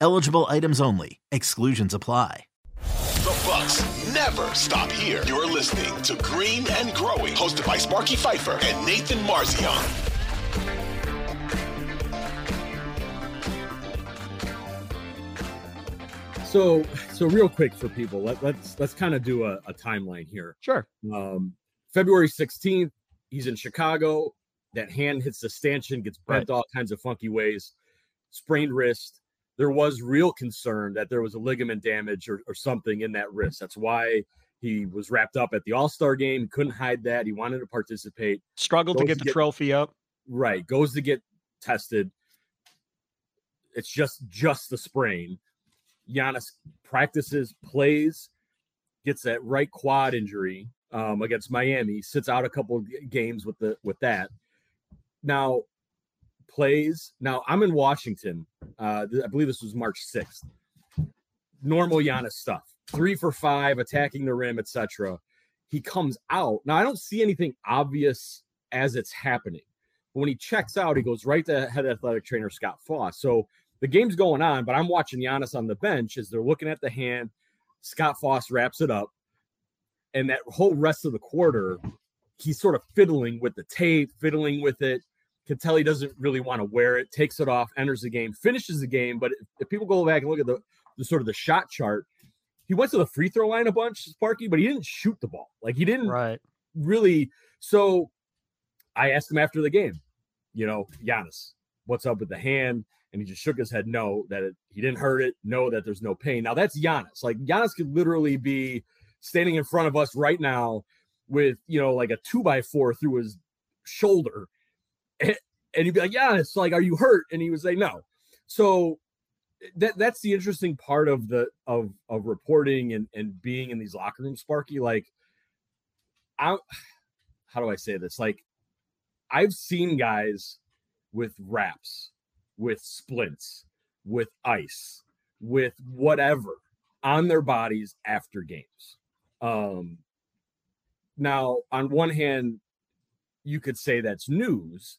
Eligible items only. Exclusions apply. The Bucks never stop here. You're listening to Green and Growing, hosted by Sparky Fifer and Nathan Marzion. So, so real quick for people, let, let's let's kind of do a, a, timeline here. Sure. Um, February sixteenth, he's in Chicago. That hand hits the stanchion, gets bent right. all kinds of funky ways, sprained wrist. There was real concern that there was a ligament damage or, or something in that wrist. That's why he was wrapped up at the All Star game. He couldn't hide that. He wanted to participate. Struggled to get to the get, trophy up. Right. Goes to get tested. It's just just the sprain. Giannis practices, plays, gets that right quad injury um, against Miami, sits out a couple games with the with that. Now plays. Now I'm in Washington. Uh, I believe this was March 6th. Normal Giannis stuff. Three for five, attacking the rim, etc. He comes out. Now I don't see anything obvious as it's happening. But when he checks out, he goes right to head athletic trainer Scott Foss. So the game's going on, but I'm watching Giannis on the bench as they're looking at the hand. Scott Foss wraps it up. And that whole rest of the quarter, he's sort of fiddling with the tape, fiddling with it. Can tell he doesn't really want to wear it, takes it off, enters the game, finishes the game. But if, people go back and look at the, the sort of the shot chart, he went to the free throw line a bunch, Sparky, but he didn't shoot the ball. Like he didn't right. really. So I asked him after the game, you know, Giannis, what's up with the hand? and he just shook his head no that it, he didn't hurt it no that there's no pain now that's Giannis like Giannis could literally be standing in front of us right now with you know like a two by four through his shoulder and, he'd be like yeah, it's like are you hurt? And he would say no. So that that's the interesting part of the of of reporting and and being in these locker rooms sparky like I how do I say this? Like I've seen guys with wraps with splints, with ice, with whatever on their bodies after games. Um, now, on one hand, you could say that's news,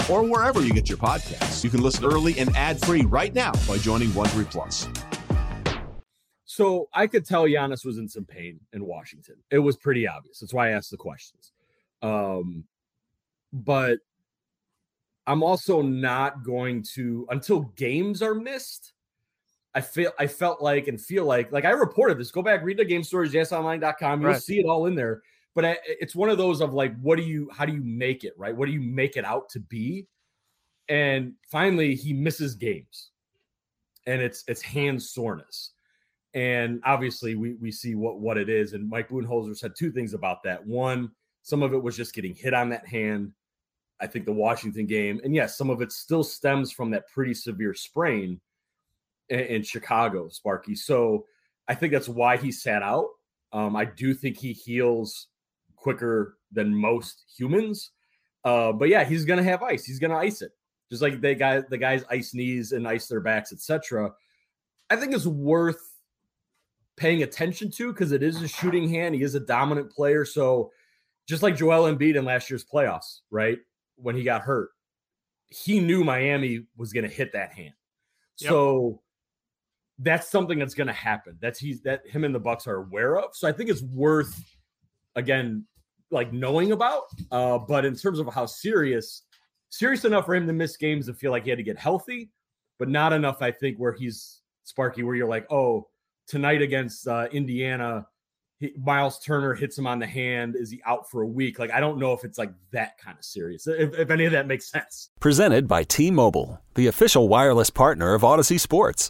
or wherever you get your podcasts. You can listen early and ad free right now by joining Wondery Plus. So I could tell Giannis was in some pain in Washington. It was pretty obvious. That's why I asked the questions. Um, but I'm also not going to until games are missed. I feel I felt like and feel like like I reported this. Go back, read the game stories, jsonline.com. You'll right. see it all in there. But it's one of those of like, what do you how do you make it, right? What do you make it out to be? And finally he misses games. And it's it's hand soreness. And obviously, we we see what what it is. And Mike Budenholzer said two things about that. One, some of it was just getting hit on that hand. I think the Washington game, and yes, some of it still stems from that pretty severe sprain in, in Chicago, Sparky. So I think that's why he sat out. Um, I do think he heals quicker than most humans. Uh, but yeah, he's gonna have ice. He's gonna ice it, just like they guys the guys ice knees and ice their backs, etc. I think it's worth paying attention to because it is a shooting hand. He is a dominant player. So just like Joel Embiid in last year's playoffs, right? When he got hurt, he knew Miami was going to hit that hand. Yep. So that's something that's going to happen. That's he's that him and the Bucks are aware of. So I think it's worth again like knowing about. Uh, but in terms of how serious, serious enough for him to miss games and feel like he had to get healthy, but not enough, I think, where he's Sparky, where you're like, oh, tonight against uh, Indiana, he, Myles Turner hits him on the hand. Is he out for a week? Like, I don't know if it's like that kind of serious, if, if any of that makes sense. Presented by T Mobile, the official wireless partner of Audacy Sports.